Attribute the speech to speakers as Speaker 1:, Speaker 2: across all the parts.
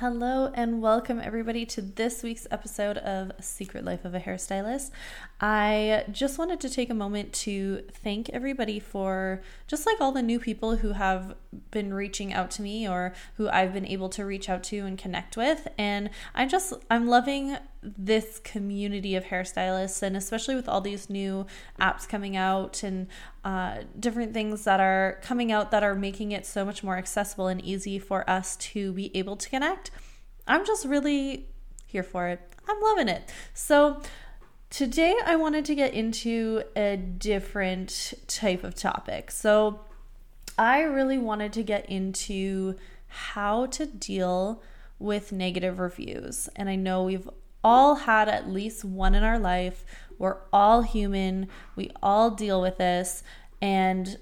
Speaker 1: Hello and welcome everybody to this week's episode of Secret Life of a Hairstylist. I just wanted to take a moment to thank everybody for just like all the new people who have been reaching out to me or who I've been able to reach out to and connect with. And I just, I'm loving this community of hairstylists and especially with all these new apps coming out and uh, different things that are coming out that are making it so much more accessible and easy for us to be able to connect i'm just really here for it. I'm loving it. So today i wanted to get into a different type of topic. So i really wanted to get into how to deal with negative reviews and i know we've all had at least one in our life. We're all human. We all deal with this. And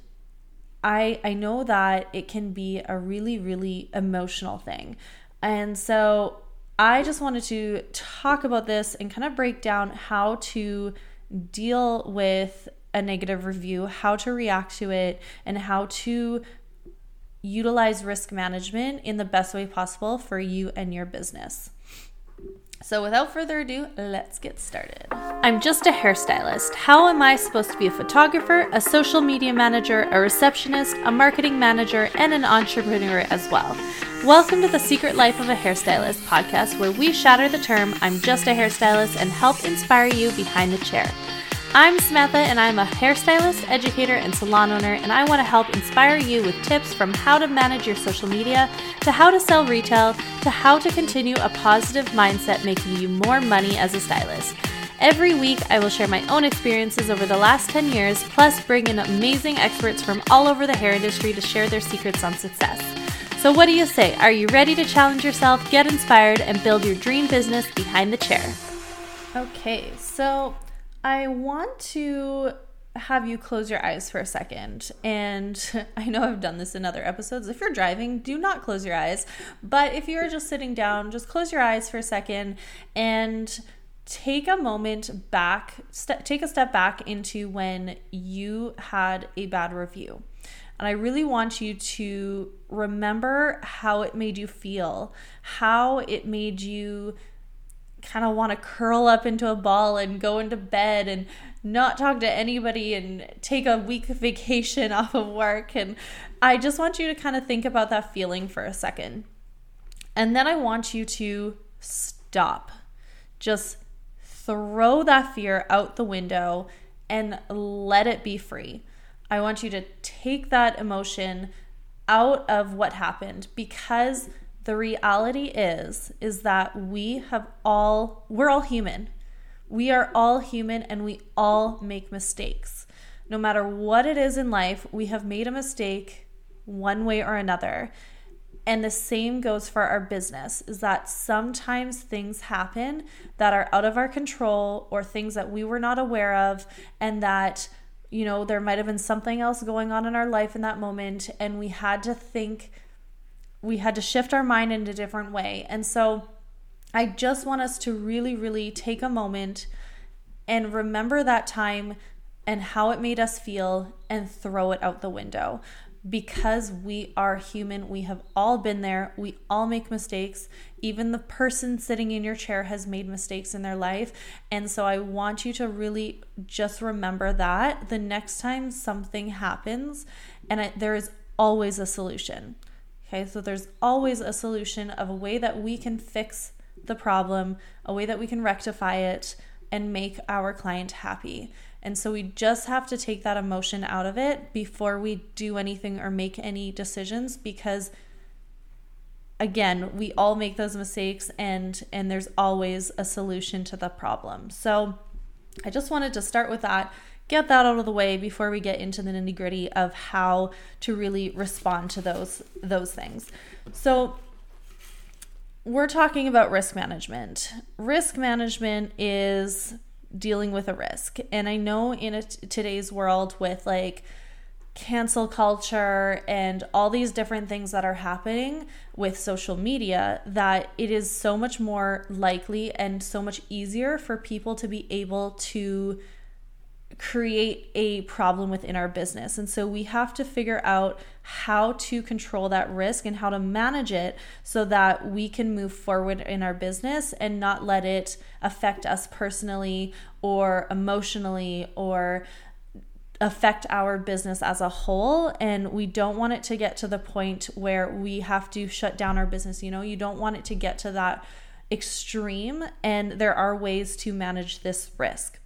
Speaker 1: I I know that it can be a really really emotional thing. And so I just wanted to talk about this and kind of break down how to deal with a negative review, how to react to it, and how to utilize risk management in the best way possible for you and your business. So, without further ado, let's get started. I'm just a hairstylist. How am I supposed to be a photographer, a social media manager, a receptionist, a marketing manager, and an entrepreneur as well? Welcome to the Secret Life of a Hairstylist podcast, where we shatter the term I'm just a hairstylist and help inspire you behind the chair. I'm Samantha, and I'm a hairstylist, educator, and salon owner, and I want to help inspire you with tips from how to manage your social media, to how to sell retail, to how to continue a positive mindset making you more money as a stylist. Every week, I will share my own experiences over the last 10 years, plus bring in amazing experts from all over the hair industry to share their secrets on success. So, what do you say? Are you ready to challenge yourself, get inspired, and build your dream business behind the chair? Okay, so I want to have you close your eyes for a second. And I know I've done this in other episodes. If you're driving, do not close your eyes. But if you're just sitting down, just close your eyes for a second and take a moment back, st- take a step back into when you had a bad review. And I really want you to remember how it made you feel, how it made you kind of want to curl up into a ball and go into bed and not talk to anybody and take a week vacation off of work. And I just want you to kind of think about that feeling for a second. And then I want you to stop. Just throw that fear out the window and let it be free. I want you to take that emotion out of what happened because the reality is is that we have all we're all human. We are all human and we all make mistakes. No matter what it is in life we have made a mistake one way or another. And the same goes for our business is that sometimes things happen that are out of our control or things that we were not aware of and that you know there might have been something else going on in our life in that moment and we had to think we had to shift our mind in a different way. And so I just want us to really, really take a moment and remember that time and how it made us feel and throw it out the window. Because we are human, we have all been there. We all make mistakes. Even the person sitting in your chair has made mistakes in their life. And so I want you to really just remember that the next time something happens, and it, there is always a solution. Okay, so there's always a solution of a way that we can fix the problem, a way that we can rectify it and make our client happy. And so we just have to take that emotion out of it before we do anything or make any decisions because again, we all make those mistakes and and there's always a solution to the problem. So I just wanted to start with that get that out of the way before we get into the nitty gritty of how to really respond to those those things. So we're talking about risk management. Risk management is dealing with a risk. And I know in today's world with like cancel culture and all these different things that are happening with social media that it is so much more likely and so much easier for people to be able to create a problem within our business. And so we have to figure out how to control that risk and how to manage it so that we can move forward in our business and not let it affect us personally or emotionally or affect our business as a whole. And we don't want it to get to the point where we have to shut down our business. You know you don't want it to get to that extreme. And there are ways to manage this risk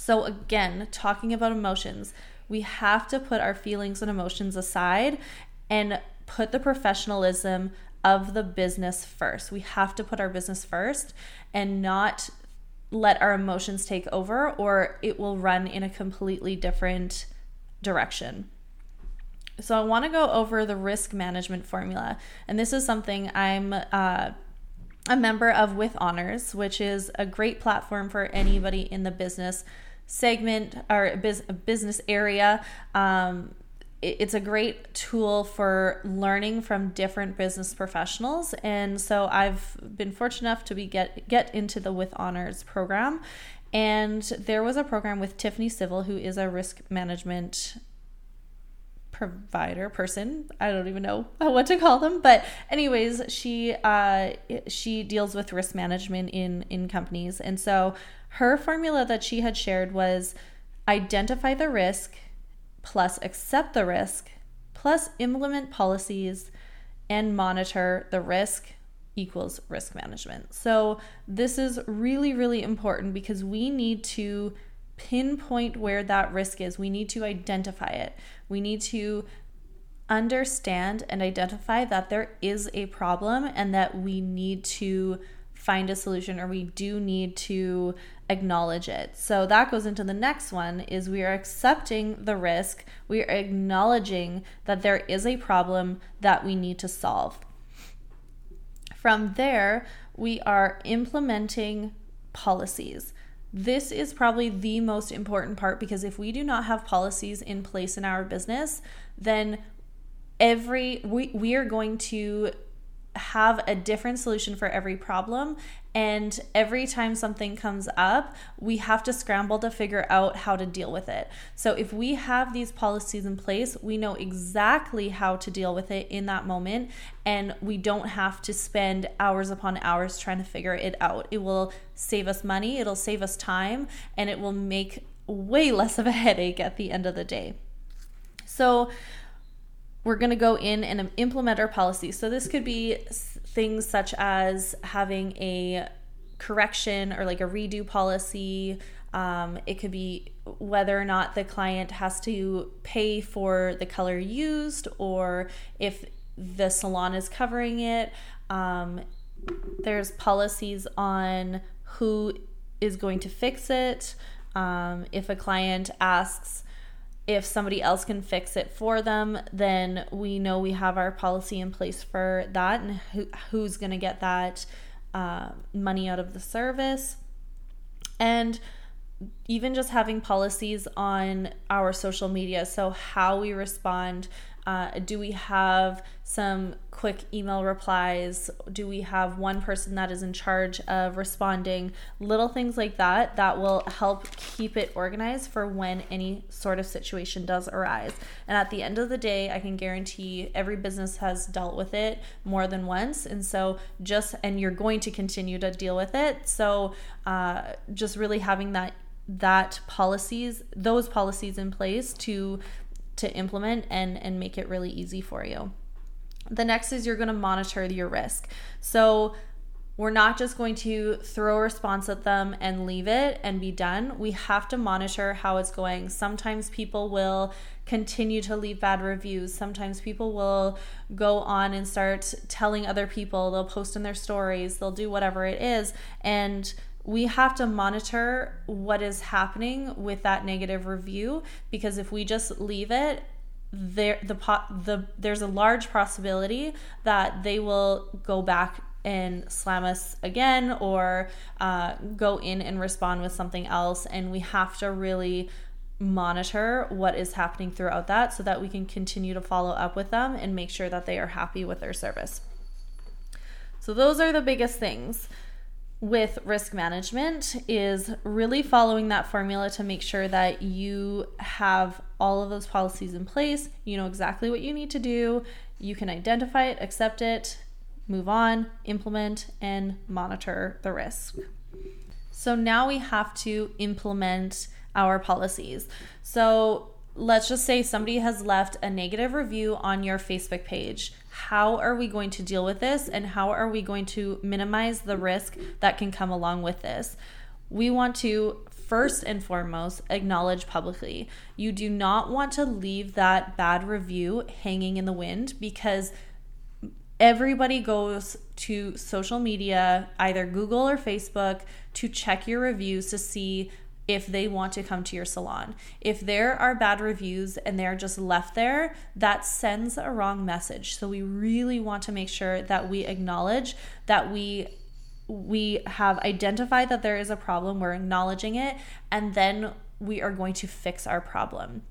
Speaker 1: so, again, talking about emotions, we have to put our feelings and emotions aside and put the professionalism of the business first. We have to put our business first and not let our emotions take over, or it will run in a completely different direction. So, I want to go over the risk management formula. And this is something I'm uh, a member of with Honors, which is a great platform for anybody in the business segment or business area. Um, it's a great tool for learning from different business professionals. And so i've been fortunate enough to be get get into the with honors program. And there was a program with tiffany civil who is a risk management provider person. I don't even know what to call them. But anyways she uh, she deals with risk management in in companies. And so her formula that she had shared was identify the risk plus accept the risk plus implement policies and monitor the risk equals risk management. So, this is really, really important because we need to pinpoint where that risk is. We need to identify it. We need to understand and identify that there is a problem and that we need to find a solution or we do need to acknowledge it. So that goes into the next one is we are accepting the risk. We are acknowledging that there is a problem that we need to solve. From there, we are implementing policies. This is probably the most important part because if we do not have policies in place in our business, then every we, we are going to have a different solution for every problem. And every time something comes up, we have to scramble to figure out how to deal with it. So, if we have these policies in place, we know exactly how to deal with it in that moment. And we don't have to spend hours upon hours trying to figure it out. It will save us money, it'll save us time, and it will make way less of a headache at the end of the day. So, we're going to go in and implement our policies. So this could be things such as having a correction or like a redo policy. Um, it could be whether or not the client has to pay for the color used or if the salon is covering it. Um, there's policies on who is going to fix it. Um, if a client asks, if somebody else can fix it for them, then we know we have our policy in place for that and who, who's going to get that uh, money out of the service. And even just having policies on our social media. So, how we respond uh, do we have some quick email replies? Do we have one person that is in charge of responding? Little things like that that will help keep it organized for when any sort of situation does arise. And at the end of the day, I can guarantee every business has dealt with it more than once. And so, just, and you're going to continue to deal with it. So, uh, just really having that that policies those policies in place to to implement and and make it really easy for you. The next is you're going to monitor your risk. So we're not just going to throw a response at them and leave it and be done. We have to monitor how it's going. Sometimes people will continue to leave bad reviews. Sometimes people will go on and start telling other people, they'll post in their stories, they'll do whatever it is. And we have to monitor what is happening with that negative review because if we just leave it there the pot the there's a large possibility that they will go back and slam us again or uh, go in and respond with something else. And we have to really monitor what is happening throughout that so that we can continue to follow up with them and make sure that they are happy with their service. So those are the biggest things with risk management is really following that formula to make sure that you have all of those policies in place. You know exactly what you need to do. You can identify it, accept it, move on, implement, and monitor the risk. So now we have to implement our policies. So let's just say somebody has left a negative review on your Facebook page. How are we going to deal with this and how are we going to minimize the risk that can come along with this? We want to first and foremost acknowledge publicly. You do not want to leave that bad review hanging in the wind because everybody goes to social media, either Google or Facebook, to check your reviews to see if they want to come to your salon. If there are bad reviews and they're just left there, that sends a wrong message. So we really want to make sure that we acknowledge that we we have identified that there is a problem, we're acknowledging it, and then we are going to fix our problem.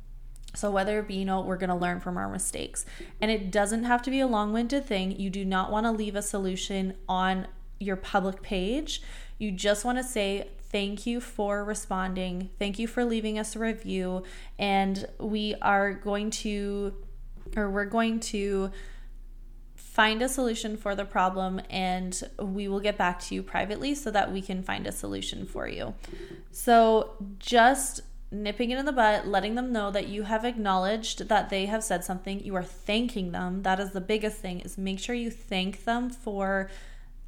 Speaker 1: So, whether it be, you know, we're going to learn from our mistakes. And it doesn't have to be a long winded thing. You do not want to leave a solution on your public page. You just want to say, Thank you for responding. Thank you for leaving us a review. And we are going to, or we're going to, find a solution for the problem and we will get back to you privately so that we can find a solution for you. So, just nipping it in the butt, letting them know that you have acknowledged that they have said something, you are thanking them. That is the biggest thing is make sure you thank them for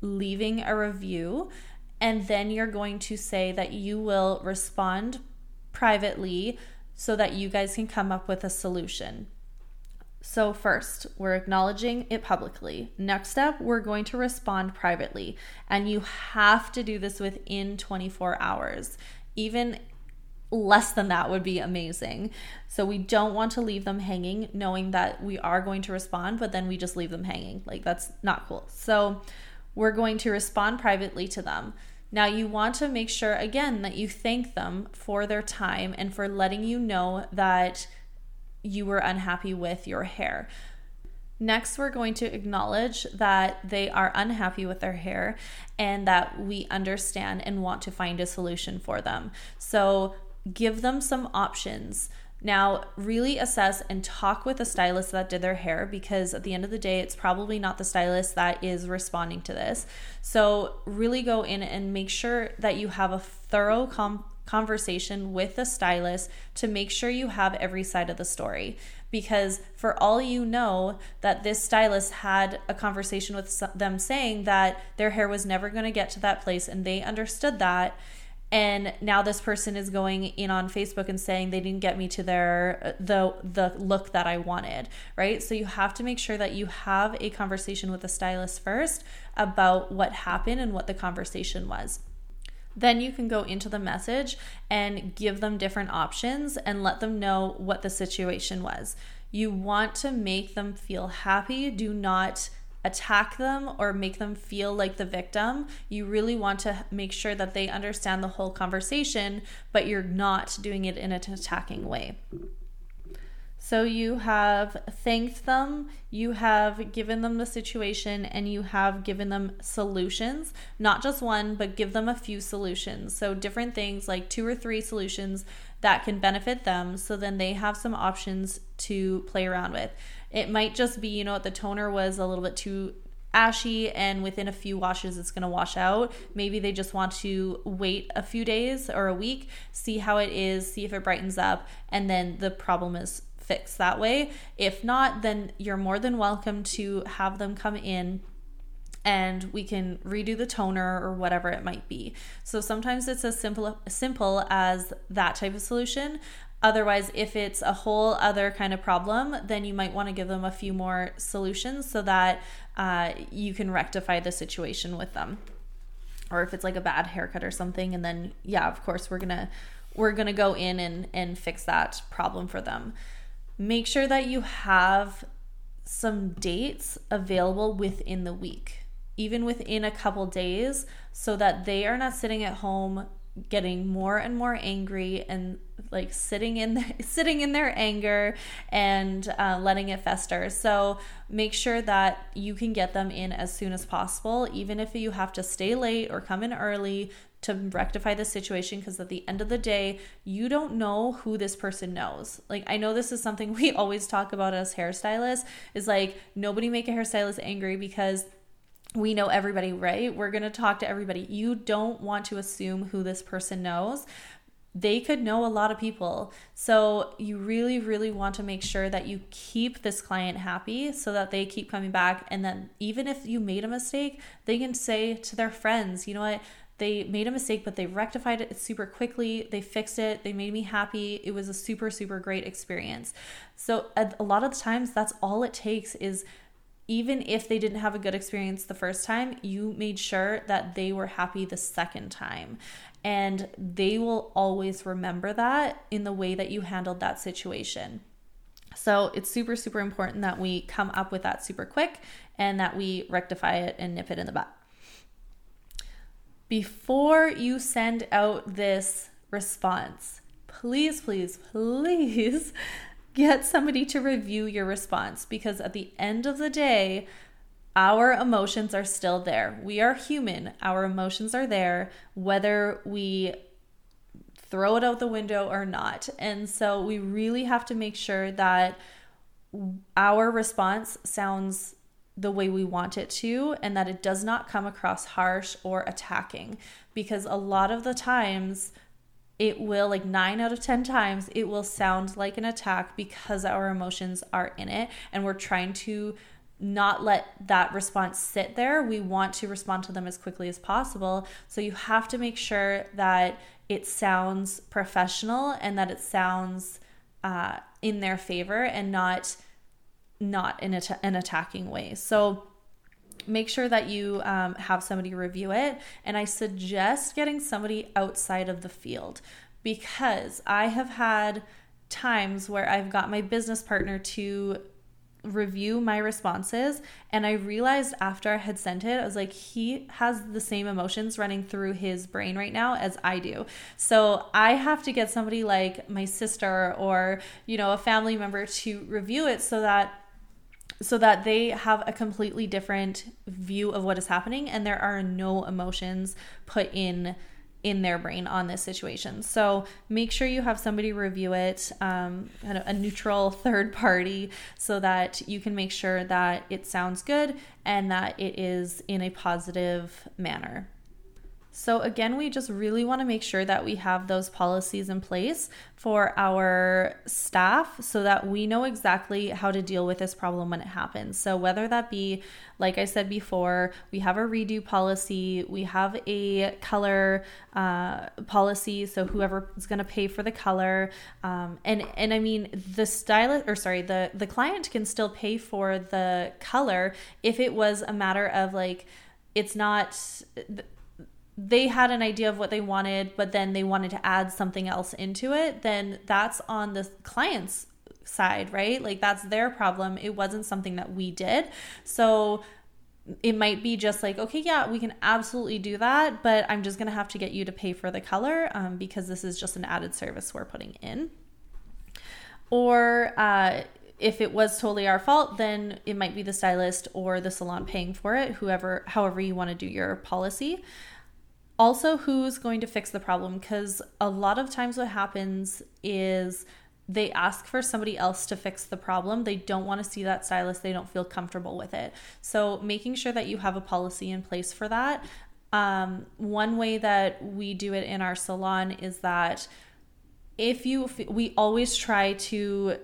Speaker 1: leaving a review and then you're going to say that you will respond privately so that you guys can come up with a solution. So, first, we're acknowledging it publicly. Next step, we're going to respond privately. And you have to do this within 24 hours. Even less than that would be amazing. So, we don't want to leave them hanging knowing that we are going to respond, but then we just leave them hanging. Like, that's not cool. So, we're going to respond privately to them. Now, you want to make sure, again, that you thank them for their time and for letting you know that you were unhappy with your hair. Next, we're going to acknowledge that they are unhappy with their hair and that we understand and want to find a solution for them. So, give them some options. Now, really assess and talk with the stylist that did their hair because at the end of the day, it's probably not the stylist that is responding to this. So, really go in and make sure that you have a thorough com- conversation with the stylist to make sure you have every side of the story. Because for all you know, that this stylist had a conversation with them saying that their hair was never going to get to that place and they understood that and now this person is going in on Facebook and saying they didn't get me to their the the look that I wanted, right? So you have to make sure that you have a conversation with the stylist first about what happened and what the conversation was. Then you can go into the message and give them different options and let them know what the situation was. You want to make them feel happy. Do not attack them or make them feel like the victim. You really want to make sure that they understand the whole conversation, but you're not doing it in an attacking way. So you have thanked them, you have given them the situation, and you have given them solutions. Not just one, but give them a few solutions. So different things like two or three solutions that can benefit them. So then they have some options to play around with. It might just be, you know, the toner was a little bit too ashy and within a few washes it's going to wash out. Maybe they just want to wait a few days or a week, see how it is, see if it brightens up, and then the problem is fixed that way. If not, then you're more than welcome to have them come in and we can redo the toner or whatever it might be. So sometimes it's as simple simple as that type of solution. Otherwise, if it's a whole other kind of problem, then you might want to give them a few more solutions so that uh, you can rectify the situation with them. Or if it's like a bad haircut or something, and then yeah, of course we're gonna we're gonna go in and and fix that problem for them. Make sure that you have some dates available within the week, even within a couple days, so that they are not sitting at home getting more and more angry and like sitting in the, sitting in their anger and uh, letting it fester. So make sure that you can get them in as soon as possible, even if you have to stay late or come in early to rectify the situation because at the end of the day you don't know who this person knows like i know this is something we always talk about as hairstylists is like nobody make a hairstylist angry because we know everybody, right? We're going to talk to everybody. You don't want to assume who this person knows. They could know a lot of people. So, you really, really want to make sure that you keep this client happy so that they keep coming back. And then, even if you made a mistake, they can say to their friends, you know what? They made a mistake, but they rectified it super quickly. They fixed it. They made me happy. It was a super, super great experience. So, a lot of the times, that's all it takes is even if they didn't have a good experience the first time, you made sure that they were happy the second time. And they will always remember that in the way that you handled that situation. So it's super, super important that we come up with that super quick and that we rectify it and nip it in the butt. Before you send out this response, please, please, please get somebody to review your response because at the end of the day, our emotions are still there. We are human. Our emotions are there, whether we throw it out the window or not. And so we really have to make sure that our response sounds the way we want it to and that it does not come across harsh or attacking because a lot of the times it will like 9 out of 10 times it will sound like an attack because our emotions are in it and we're trying to not let that response sit there. We want to respond to them as quickly as possible. So you have to make sure that it sounds professional and that it sounds uh, in their favor and not not in a, an attacking way. So make sure that you um, have somebody review it. And I suggest getting somebody outside of the field because I have had times where I've got my business partner to review my responses and I realized after I had sent it I was like he has the same emotions running through his brain right now as I do. So I have to get somebody like my sister or you know a family member to review it so that so that they have a completely different view of what is happening and there are no emotions put in in their brain on this situation. So make sure you have somebody review it, um, kind of a neutral third party, so that you can make sure that it sounds good and that it is in a positive manner. So, again, we just really want to make sure that we have those policies in place for our staff so that we know exactly how to deal with this problem when it happens. So, whether that be, like I said before, we have a redo policy, we have a color uh, policy, so whoever is going to pay for the color, um, and and I mean the stylist or sorry, the the client can still pay for the color if it was a matter of like it's not they had an idea of what they wanted, but then they wanted to add something else into it, then that's on the client's side, right? Like that's their problem. It wasn't something that we did. So it might be just like, okay, yeah, we can absolutely do that, but I'm just gonna have to get you to pay for the color um, because this is just an added service we're putting in. Or uh, if it was totally our fault, then it might be the stylist or the salon paying for it, whoever, however you want to do your policy also who's going to fix the problem because a lot of times what happens is they ask for somebody else to fix the problem. They don't want to see that stylist. They don't feel comfortable with it. So, making sure that you have a policy in place for that. Um, one way that we do it in our salon is that if you, we always try to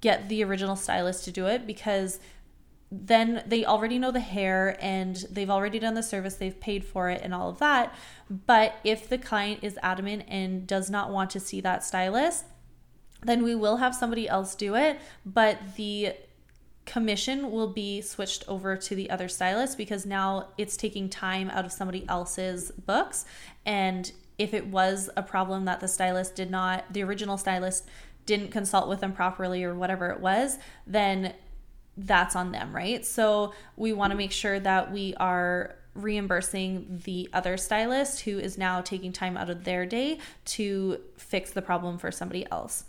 Speaker 1: get the original stylist to do it because then they already know the hair and they've already done the service, they've paid for it and all of that. But if the client is adamant and does not want to see that stylist, then we will have somebody else do it, but the commission will be switched over to the other stylist because now it's taking time out of somebody else's books and if it was a problem that the stylist did not the original stylist didn't consult with them properly or whatever it was then that's on them, right? So we want to make sure that we are reimbursing the other stylist who is now taking time out of their day to fix the problem for somebody else.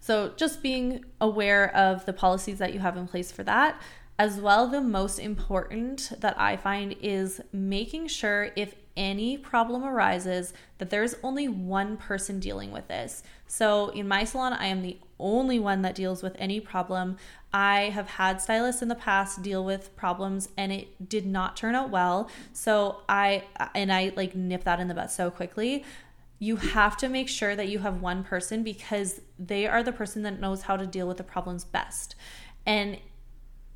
Speaker 1: So, just being aware of the policies that you have in place for that. As well, the most important that I find is making sure if any problem arises that there's only one person dealing with this. So, in my salon, I am the only one that deals with any problem. I have had stylists in the past deal with problems and it did not turn out well. So, I and I like nip that in the butt so quickly you have to make sure that you have one person because they are the person that knows how to deal with the problems best. And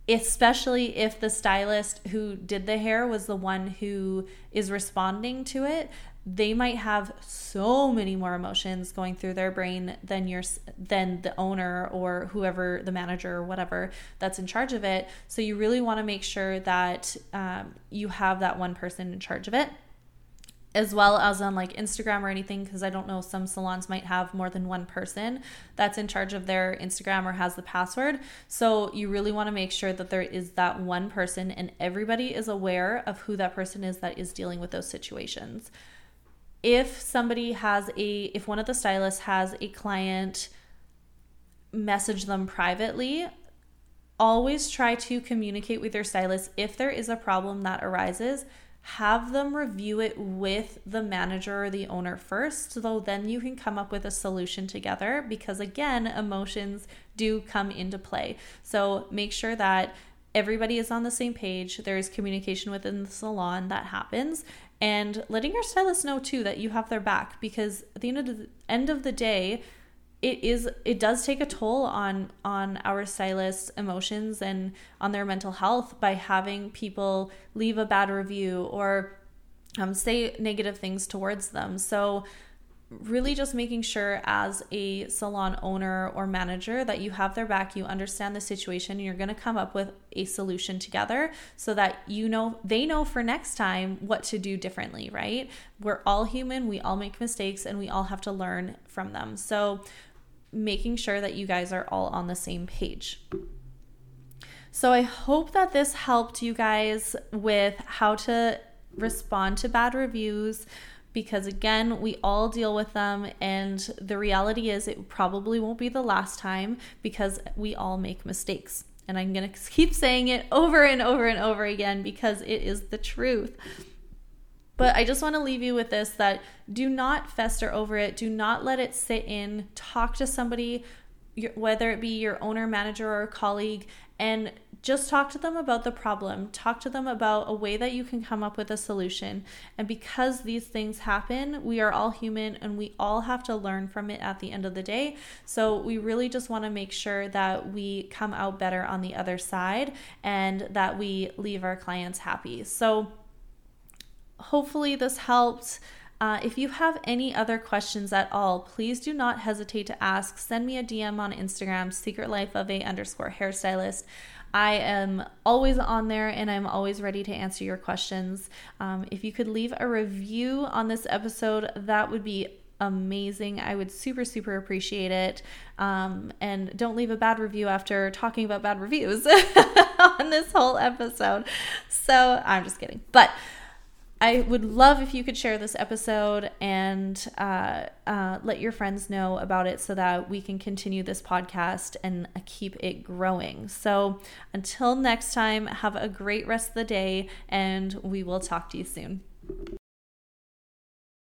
Speaker 1: especially if the stylist who did the hair was the one who is responding to it, they might have so many more emotions going through their brain than your than the owner or whoever the manager or whatever that's in charge of it. So you really want to make sure that um, you have that one person in charge of it as well as on like Instagram or anything, because I don't know, some salons might have more than one person that's in charge of their Instagram or has the password. So you really want to make sure that there is that one person and everybody is aware of who that person is that is dealing with those situations. If somebody has a, if one of the stylists has a client message them privately, always try to communicate with your stylist if there is a problem that arises have them review it with the manager or the owner first so then you can come up with a solution together because again emotions do come into play. So make sure that everybody is on the same page there is communication within the salon that happens and letting your stylist know too that you have their back because at the end of the end of the day it is it does take a toll on on our stylists emotions and on their mental health by having people leave a bad review or um, say negative things towards them. So really just making sure as a salon owner or manager that you have their back you understand the situation and you're going to come up with a solution together so that you know they know for next time what to do differently right? We're all human we all make mistakes and we all have to learn from them. So making sure that you guys are all on the same page. So I hope that this helped you guys with how to respond to bad reviews because again, we all deal with them and the reality is it probably won't be the last time because we all make mistakes. And I'm going to keep saying it over and over and over again because it is the truth. But I just want to leave you with this that do not fester over it. Do not let it sit in. Talk to somebody, whether it be your owner, manager, or colleague, and just talk to them about the problem. Talk to them about a way that you can come up with a solution. And because these things happen, we are all human and we all have to learn from it at the end of the day. So we really just want to make sure that we come out better on the other side and that we leave our clients happy. So, hopefully, this helped. Uh, if you have any other questions at all, please do not hesitate to ask. Send me a DM on Instagram, secret life of a underscore hairstylist. I am always on there and I'm always ready to answer your questions. Um, if you could leave a review on this episode, that would be amazing. I would super, super appreciate it. Um, and don't leave a bad review after talking about bad reviews on this whole episode. So I'm just kidding. But I would love if you could share this episode and uh, uh, let your friends know about it so that we can continue this podcast and keep it growing. So until next time, have a great rest of the day, and we will talk to you soon.